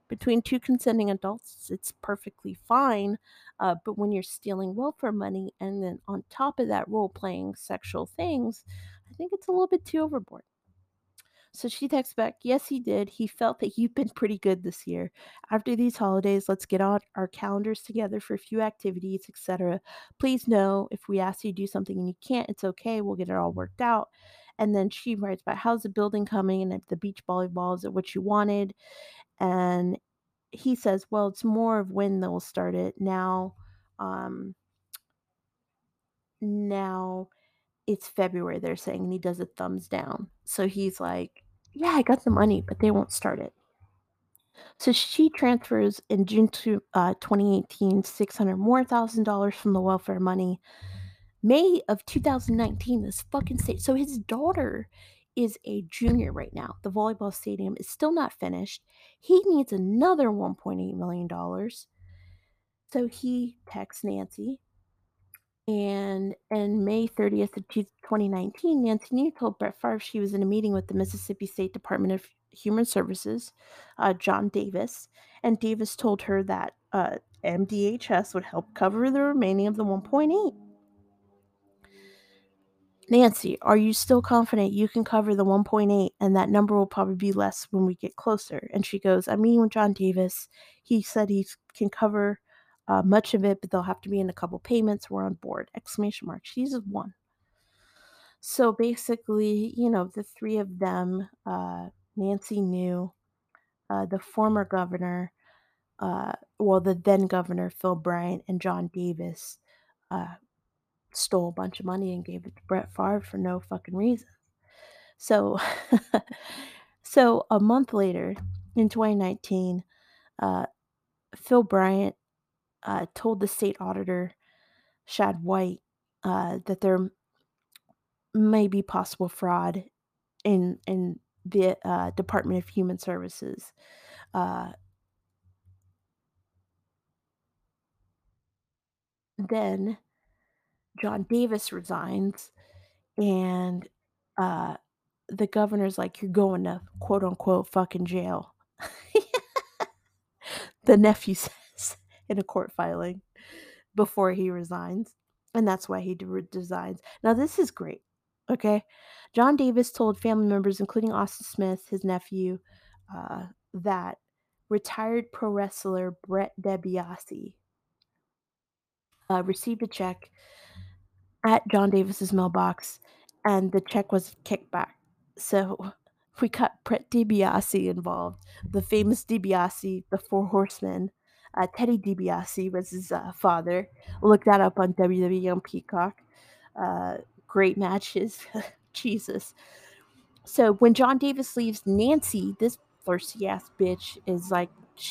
between two consenting adults it's perfectly fine uh, but when you're stealing welfare money and then on top of that role playing sexual things i think it's a little bit too overboard so she texts back, Yes, he did. He felt that you've been pretty good this year. After these holidays, let's get on our calendars together for a few activities, etc. Please know if we ask you to do something and you can't, it's okay. We'll get it all worked out. And then she writes about how's the building coming and if the beach volleyball is it what you wanted. And he says, Well, it's more of when they'll start it. Now, um, now it's February, they're saying, and he does a thumbs down. So he's like, Yeah, I got the money, but they won't start it. So she transfers in June to, uh, 2018 600 more thousand dollars from the welfare money. May of 2019, this fucking state. So his daughter is a junior right now. The volleyball stadium is still not finished. He needs another $1.8 million. So he texts Nancy, and in May 30th of 2019, Nancy New told Brett Favre she was in a meeting with the Mississippi State Department of Human Services, uh, John Davis, and Davis told her that uh, MDHS would help cover the remaining of the 1.8. Nancy, are you still confident you can cover the 1.8 and that number will probably be less when we get closer? And she goes, I'm meeting with John Davis. He said he can cover uh, much of it, but they'll have to be in a couple payments. We're on board. Exclamation mark. She's one. So basically, you know, the three of them, uh, Nancy New, uh, the former governor, uh, well, the then governor, Phil Bryant, and John Davis, uh, stole a bunch of money and gave it to Brett Favre for no fucking reason. So, so a month later, in 2019, uh, Phil Bryant uh, told the state auditor, Shad White, uh, that there may be possible fraud in in the uh, Department of Human Services. Uh, then John Davis resigns, and uh, the governor's like, "You're going to quote unquote fucking jail." the nephew says in a court filing before he resigns, and that's why he resigns. Now this is great. Okay, John Davis told family members, including Austin Smith, his nephew, uh, that retired pro wrestler Brett DiBiase uh, received a check at John Davis's mailbox, and the check was kicked back. So we got Brett DiBiase involved, the famous DiBiase, the Four Horsemen. Uh, Teddy DiBiase was his uh, father. Look that up on WWE on Peacock. Uh, great matches. Jesus. So when John Davis leaves Nancy, this thirsty ass bitch is like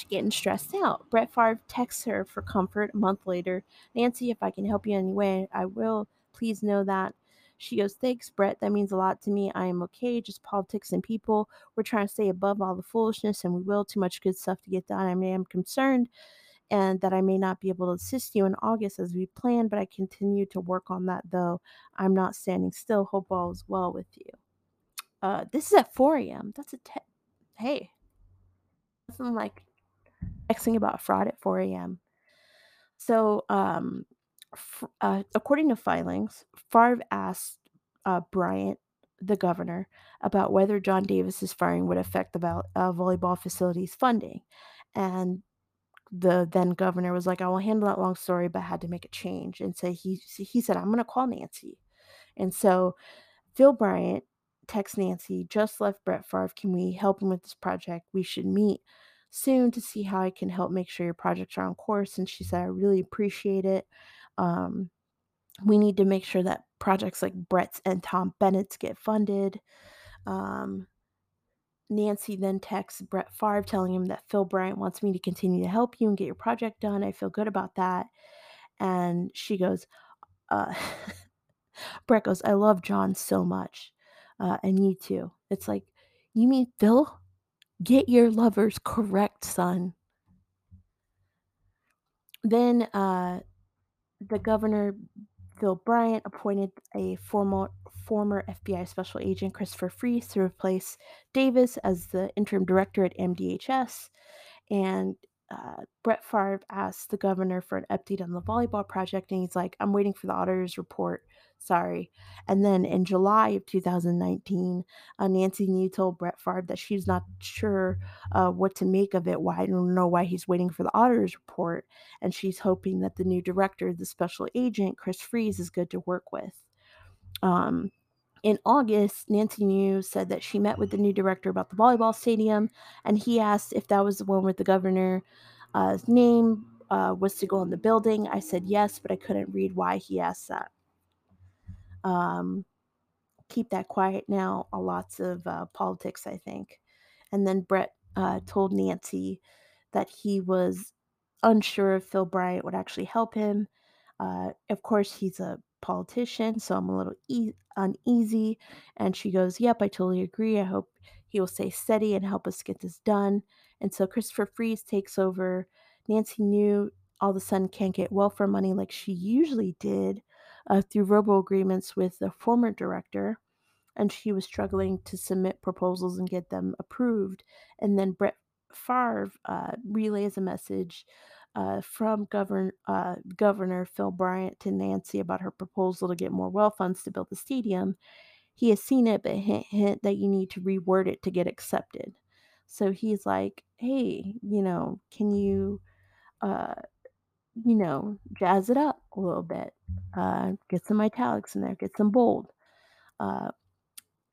getting stressed out. Brett Favre texts her for comfort a month later. Nancy, if I can help you in any way, I will. Please know that. She goes, Thanks, Brett. That means a lot to me. I am okay. Just politics and people. We're trying to stay above all the foolishness, and we will. Too much good stuff to get done. I am concerned and that I may not be able to assist you in August as we planned, but I continue to work on that though. I'm not standing still. Hope all is well with you. Uh, this is at 4 a.m. That's a te- hey, nothing like texting about fraud at 4 a.m. So, um, uh, according to filings, Favre asked uh, Bryant, the governor, about whether John Davis's firing would affect the vo- uh, volleyball facility's funding, and the then governor was like, I will handle that long story, but had to make a change. And so he he said, I'm gonna call Nancy. And so Phil Bryant texts Nancy, just left Brett Favre. Can we help him with this project? We should meet soon to see how I can help make sure your projects are on course. And she said, I really appreciate it. Um, we need to make sure that projects like Brett's and Tom Bennett's get funded. Um, Nancy then texts Brett Favre telling him that Phil Bryant wants me to continue to help you and get your project done. I feel good about that. And she goes, uh, Brett goes, I love John so much. Uh, and you too. It's like, you mean Phil? Get your lovers correct, son. Then uh, the governor, Phil Bryant, appointed a formal former FBI Special Agent Christopher Freeze to replace Davis as the interim director at MDHS. And uh, Brett Favre asked the governor for an update on the volleyball project, and he's like, I'm waiting for the auditor's report. Sorry. And then in July of 2019, uh, Nancy New told Brett Favre that she's not sure uh, what to make of it. Why I don't know why he's waiting for the auditor's report, and she's hoping that the new director, the special agent Chris Freeze, is good to work with. Um, in August, Nancy New said that she met with the new director about the volleyball stadium, and he asked if that was the one with the governor's uh, name uh, was to go in the building. I said yes, but I couldn't read why he asked that. Um, keep that quiet now. Uh, lots of uh, politics, I think. And then Brett uh, told Nancy that he was unsure if Phil Bryant would actually help him. Uh, of course, he's a politician, so I'm a little e- uneasy. And she goes, Yep, I totally agree. I hope he will stay steady and help us get this done. And so Christopher Freeze takes over. Nancy New all of a sudden can't get welfare money like she usually did uh, through robo agreements with the former director. And she was struggling to submit proposals and get them approved. And then Brett Favre uh, relays a message uh, from Governor, uh, Governor Phil Bryant to Nancy about her proposal to get more well funds to build the stadium. He has seen it, but hint, hint that you need to reword it to get accepted. So he's like, hey, you know, can you, uh, you know, jazz it up a little bit? Uh, get some italics in there, get some bold. Uh,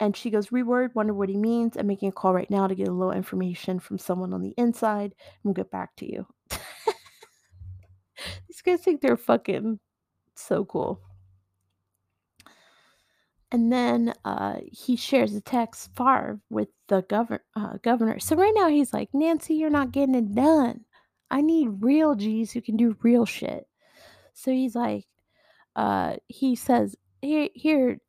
and she goes, reword, wonder what he means. I'm making a call right now to get a little information from someone on the inside. And we'll get back to you. These guys think they're fucking so cool. And then uh, he shares a text Favre with the governor. Uh, governor. So right now he's like, Nancy, you're not getting it done. I need real G's who can do real shit. So he's like, uh, he says, here, here,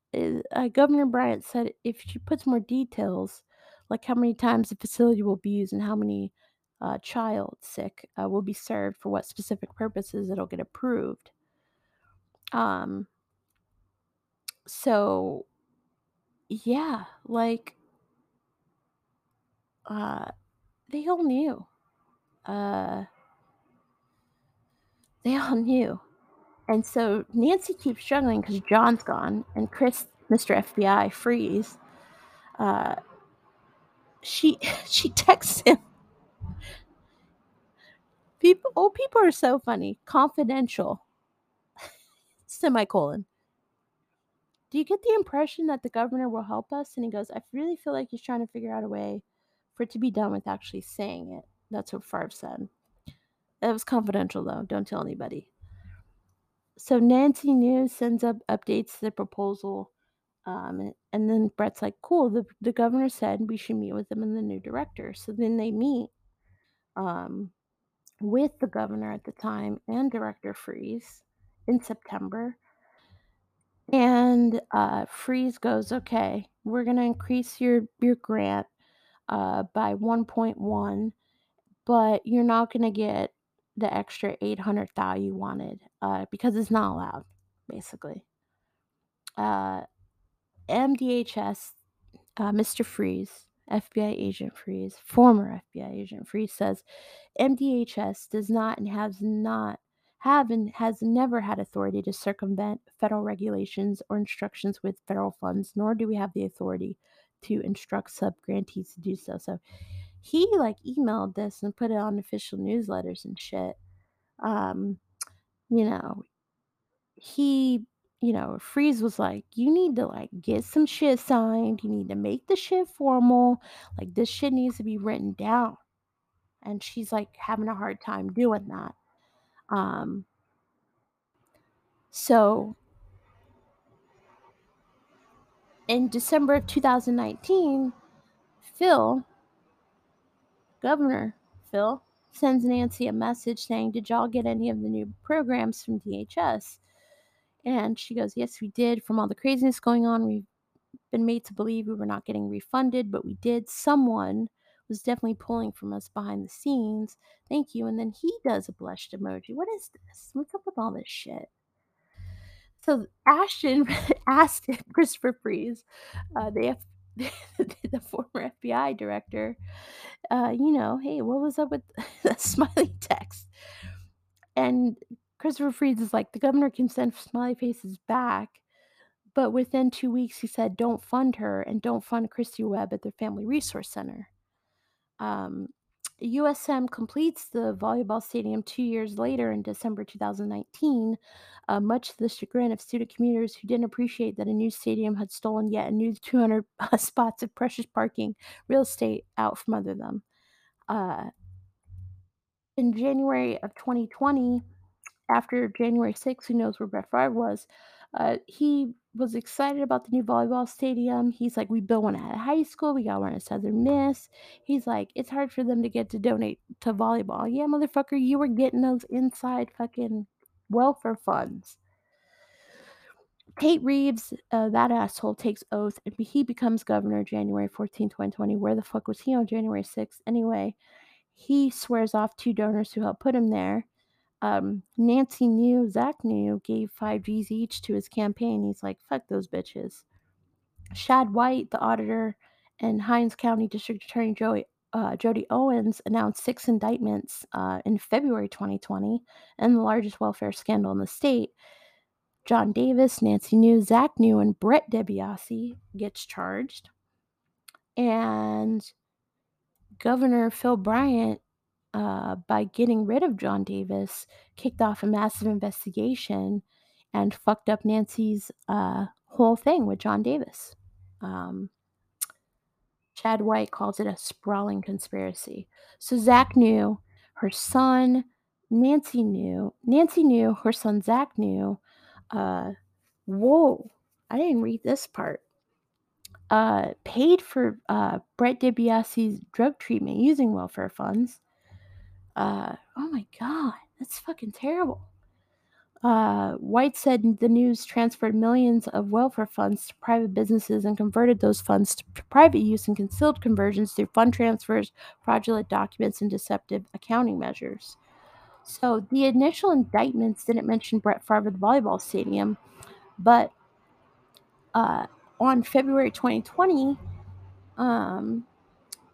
uh, Governor Bryant said if she puts more details, like how many times the facility will be used and how many uh, child sick uh, will be served for what specific purposes, it'll get approved. Um. So, yeah, like, uh, they all knew. Uh, they all knew. And so Nancy keeps struggling because John's gone and Chris, Mr. FBI, Freeze. Uh, she she texts him. People, old people are so funny. Confidential. Semicolon. Do you get the impression that the governor will help us? And he goes, I really feel like he's trying to figure out a way for it to be done with actually saying it. That's what Favre said. that was confidential though. Don't tell anybody. So Nancy News sends up updates to the proposal. Um, and then Brett's like, cool, the, the governor said we should meet with them and the new director. So then they meet um, with the governor at the time and Director Freeze in September. And uh, Freeze goes, okay, we're going to increase your, your grant uh, by 1.1, but you're not going to get the extra 800 thou you wanted uh, because it's not allowed, basically. Uh, MDHS, uh, Mr. Freeze, FBI agent Freeze, former FBI agent Freeze says MDHS does not and has not have and has never had authority to circumvent federal regulations or instructions with federal funds, nor do we have the authority to instruct sub grantees to do so. So he like emailed this and put it on official newsletters and shit. Um, you know, he, you know, Freeze was like, you need to like get some shit signed. You need to make the shit formal. Like this shit needs to be written down. And she's like having a hard time doing that. Um, so in December of 2019, Phil, Governor Phil, sends Nancy a message saying, Did y'all get any of the new programs from DHS? And she goes, Yes, we did. From all the craziness going on, we've been made to believe we were not getting refunded, but we did. Someone was definitely pulling from us behind the scenes. Thank you. And then he does a blushed emoji. What is this? What's up with all this shit? So Ashton asked Christopher Freeze, uh, the, F- the former FBI director, uh, you know, hey, what was up with the smiley text? And Christopher Freeze is like, the governor can send smiley faces back. But within two weeks, he said, don't fund her and don't fund Christy Webb at the Family Resource Center. Um, USM completes the volleyball stadium two years later in December 2019, uh, much to the chagrin of student commuters who didn't appreciate that a new stadium had stolen yet a new 200 uh, spots of precious parking real estate out from under them. Uh, in January of 2020, after January 6th, who knows where Brett Favre was, uh, he was excited about the new volleyball stadium. He's like, we built one at high school. We got one at Southern Miss. He's like, it's hard for them to get to donate to volleyball. Yeah, motherfucker, you were getting those inside fucking welfare funds. Tate Reeves, uh, that asshole, takes oath and he becomes governor January 14, 2020. Where the fuck was he on January 6th? Anyway, he swears off two donors who helped put him there. Um, Nancy New, Zach New, gave five G's each to his campaign. He's like, fuck those bitches. Shad White, the auditor, and Hinds County District Attorney Joey, uh, Jody Owens announced six indictments uh, in February 2020 and the largest welfare scandal in the state. John Davis, Nancy New, Zach New, and Brett DiBiase gets charged. And Governor Phil Bryant, uh, by getting rid of John Davis, kicked off a massive investigation and fucked up Nancy's uh, whole thing with John Davis. Um, Shad White calls it a sprawling conspiracy. So Zach knew, her son Nancy knew, Nancy knew, her son Zach knew. Uh, whoa, I didn't read this part. Uh, paid for uh, Brett DiBiase's drug treatment using welfare funds. Uh, oh my god, that's fucking terrible. Uh, White said the news transferred millions of welfare funds to private businesses and converted those funds to private use and concealed conversions through fund transfers, fraudulent documents, and deceptive accounting measures. So the initial indictments didn't mention Brett Favre the volleyball stadium, but uh, on February 2020, um,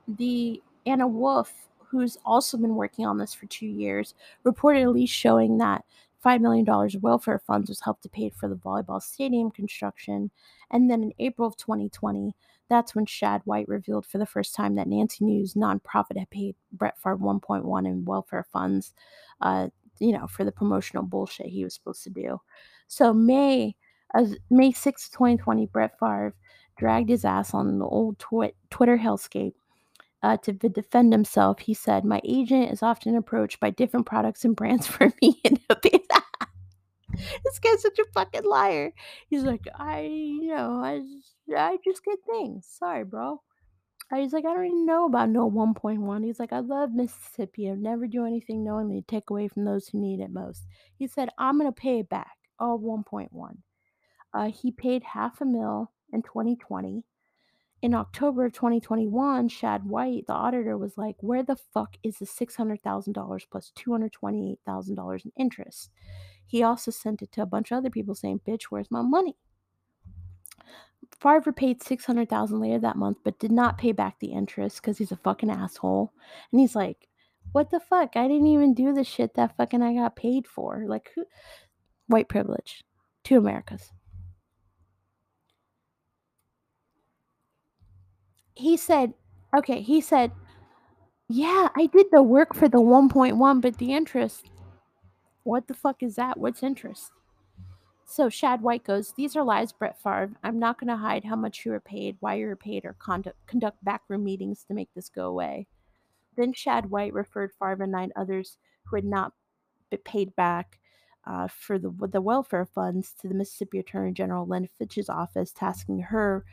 the Anna Wolfe, who's also been working on this for two years, reportedly showing that $5 million of welfare funds was helped to pay for the volleyball stadium construction. And then in April of 2020, that's when Shad White revealed for the first time that Nancy News nonprofit had paid Brett Favre 1.1 in welfare funds, uh, you know, for the promotional bullshit he was supposed to do. So May, as May 6, 2020, Brett Favre dragged his ass on the old twi- Twitter hellscape uh, to defend himself, he said, My agent is often approached by different products and brands for me. This guy's such a fucking liar. He's like, I, you know, I, I just get things. Sorry, bro. He's like, I don't even know about no 1.1. He's like, I love Mississippi. I never do anything knowingly to take away from those who need it most. He said, I'm going to pay it back, all 1.1. Uh, he paid half a mil in 2020 in October of 2021, Shad White, the auditor, was like, Where the fuck is the $600,000 plus $228,000 in interest? He also sent it to a bunch of other people saying, Bitch, where's my money? Favre paid 600,000 later that month, but did not pay back the interest because he's a fucking asshole. And he's like, What the fuck? I didn't even do the shit that fucking I got paid for. Like, who? White privilege. Two Americas. He said, okay, he said, yeah, I did the work for the 1.1, but the interest, what the fuck is that? What's interest? So Shad White goes, These are lies, Brett Favre. I'm not going to hide how much you were paid, why you were paid, or conduct, conduct backroom meetings to make this go away. Then Shad White referred Favre and nine others who had not been paid back uh, for the, the welfare funds to the Mississippi Attorney General Lynn Fitch's office, tasking her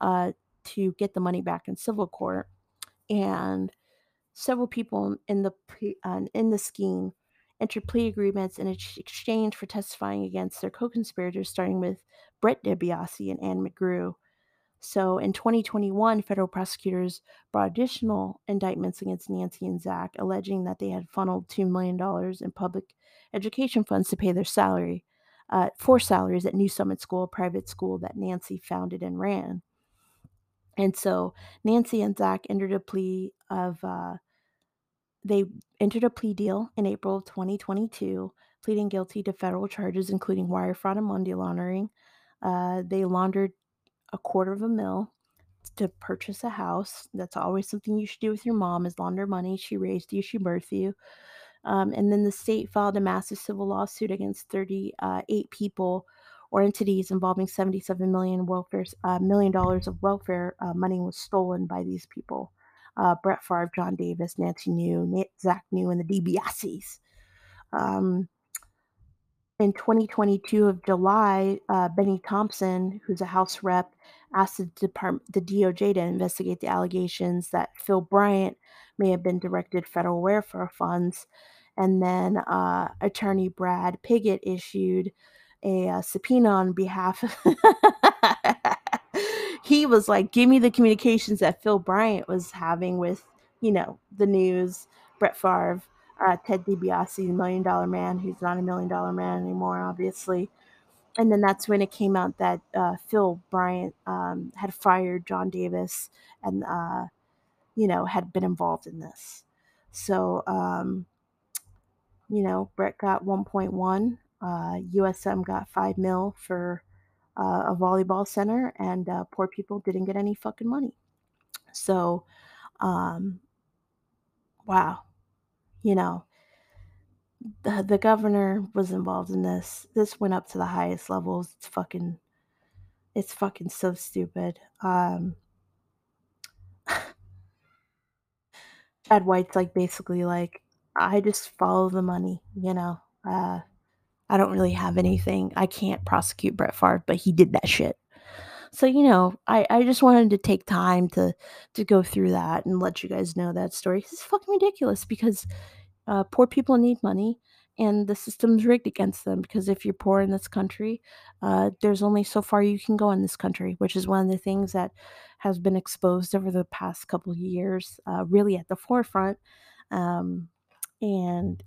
uh, to get the money back in civil court, and several people in the uh, in the scheme entered plea agreements in exchange for testifying against their co-conspirators, starting with Brett DiBiase and Anne McGrew. So in 2021, federal prosecutors brought additional indictments against Nancy and Zach, alleging that they had funneled $2 million in public education funds to pay their salary, uh, for salaries at New Summit School, a private school that Nancy founded and ran. And so Nancy and Zach entered a plea of, uh, they entered a plea deal in April of 2022, pleading guilty to federal charges, including wire fraud and money laundering. Uh, they laundered a quarter of a mil to purchase a house. That's always something you should do with your mom is launder money. She raised you, she birthed you. Um, and then the state filed a massive civil lawsuit against 38 uh, people or entities involving 77 million welfare uh, million dollars of welfare uh, money was stolen by these people. Uh, Brett Favre, John Davis, Nancy New, Zach New, and the DiBiases. Um, in 2022 of July, uh, Bennie Thompson, who's a House rep, asked the department, the DOJ to investigate the allegations that Phil Bryant may have been directed federal welfare funds. And then uh, attorney Brad Pigott issued a uh, subpoena on behalf of he was like give me the communications that phil bryant was having with you know the news brett Favre, uh, Ted DiBiase, the Million Dollar Man, who's not a Million Dollar Man anymore, obviously. And then that's when it came out that uh, Phil Bryant um, had fired John Davis and, uh, you know, had been involved in this. So, um, you know, Brett got 1.1, uh, USM got 5 mil for uh, a volleyball center, and uh, poor people didn't get any fucking money. So, um, wow, you know, the, the governor was involved in this. This went up to the highest levels. It's fucking, it's fucking so stupid. Um, Shad White's like basically like, I just follow the money, you know. Uh, I don't really have anything. I can't prosecute Brett Favre, but he did that shit. So you know, I I just wanted to take time to to go through that and let you guys know that story. It's fucking ridiculous because uh, poor people need money and the system's rigged against them because if you're poor in this country, uh, there's only so far you can go in this country, which is one of the things that has been exposed over the past couple years, uh, really at the forefront. Um, and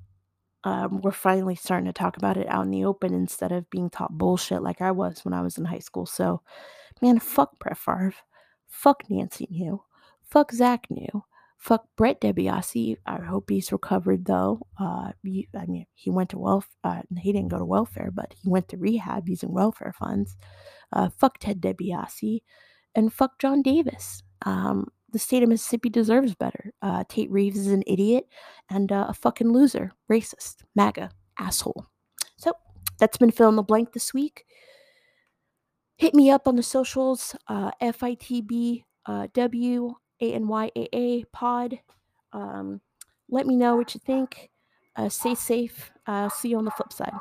um, we're finally starting to talk about it out in the open instead of being taught bullshit like I was when I was in high school. So, man, fuck Brett Favre. Fuck Nancy New. Fuck Zach New. Fuck Brett DiBiase. I hope he's recovered though. Uh, I mean, he went to welfare. Uh, he didn't go to welfare, but he went to rehab using welfare funds. Uh, fuck Ted DiBiase, and fuck John Davis. Um, the state of Mississippi deserves better. Uh, Tate Reeves is an idiot and uh, a fucking loser, racist, MAGA, asshole. So that's been fill in the blank this week. Hit me up on the socials, uh, FITB uh, W A N Y A A pod. Um, let me know what you think. Uh, stay safe. Uh, see you on the flip side.